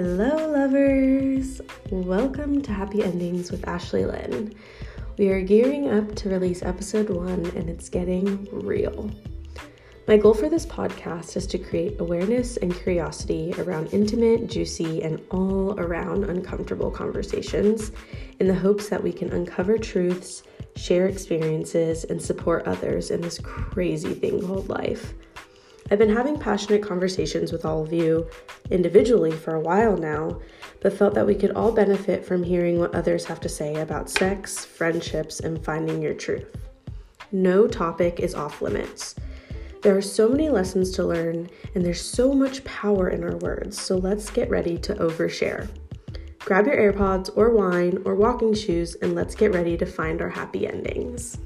Hello, lovers! Welcome to Happy Endings with Ashley Lynn. We are gearing up to release episode one, and it's getting real. My goal for this podcast is to create awareness and curiosity around intimate, juicy, and all around uncomfortable conversations in the hopes that we can uncover truths, share experiences, and support others in this crazy thing called life. I've been having passionate conversations with all of you individually for a while now, but felt that we could all benefit from hearing what others have to say about sex, friendships, and finding your truth. No topic is off limits. There are so many lessons to learn, and there's so much power in our words, so let's get ready to overshare. Grab your AirPods or wine or walking shoes, and let's get ready to find our happy endings.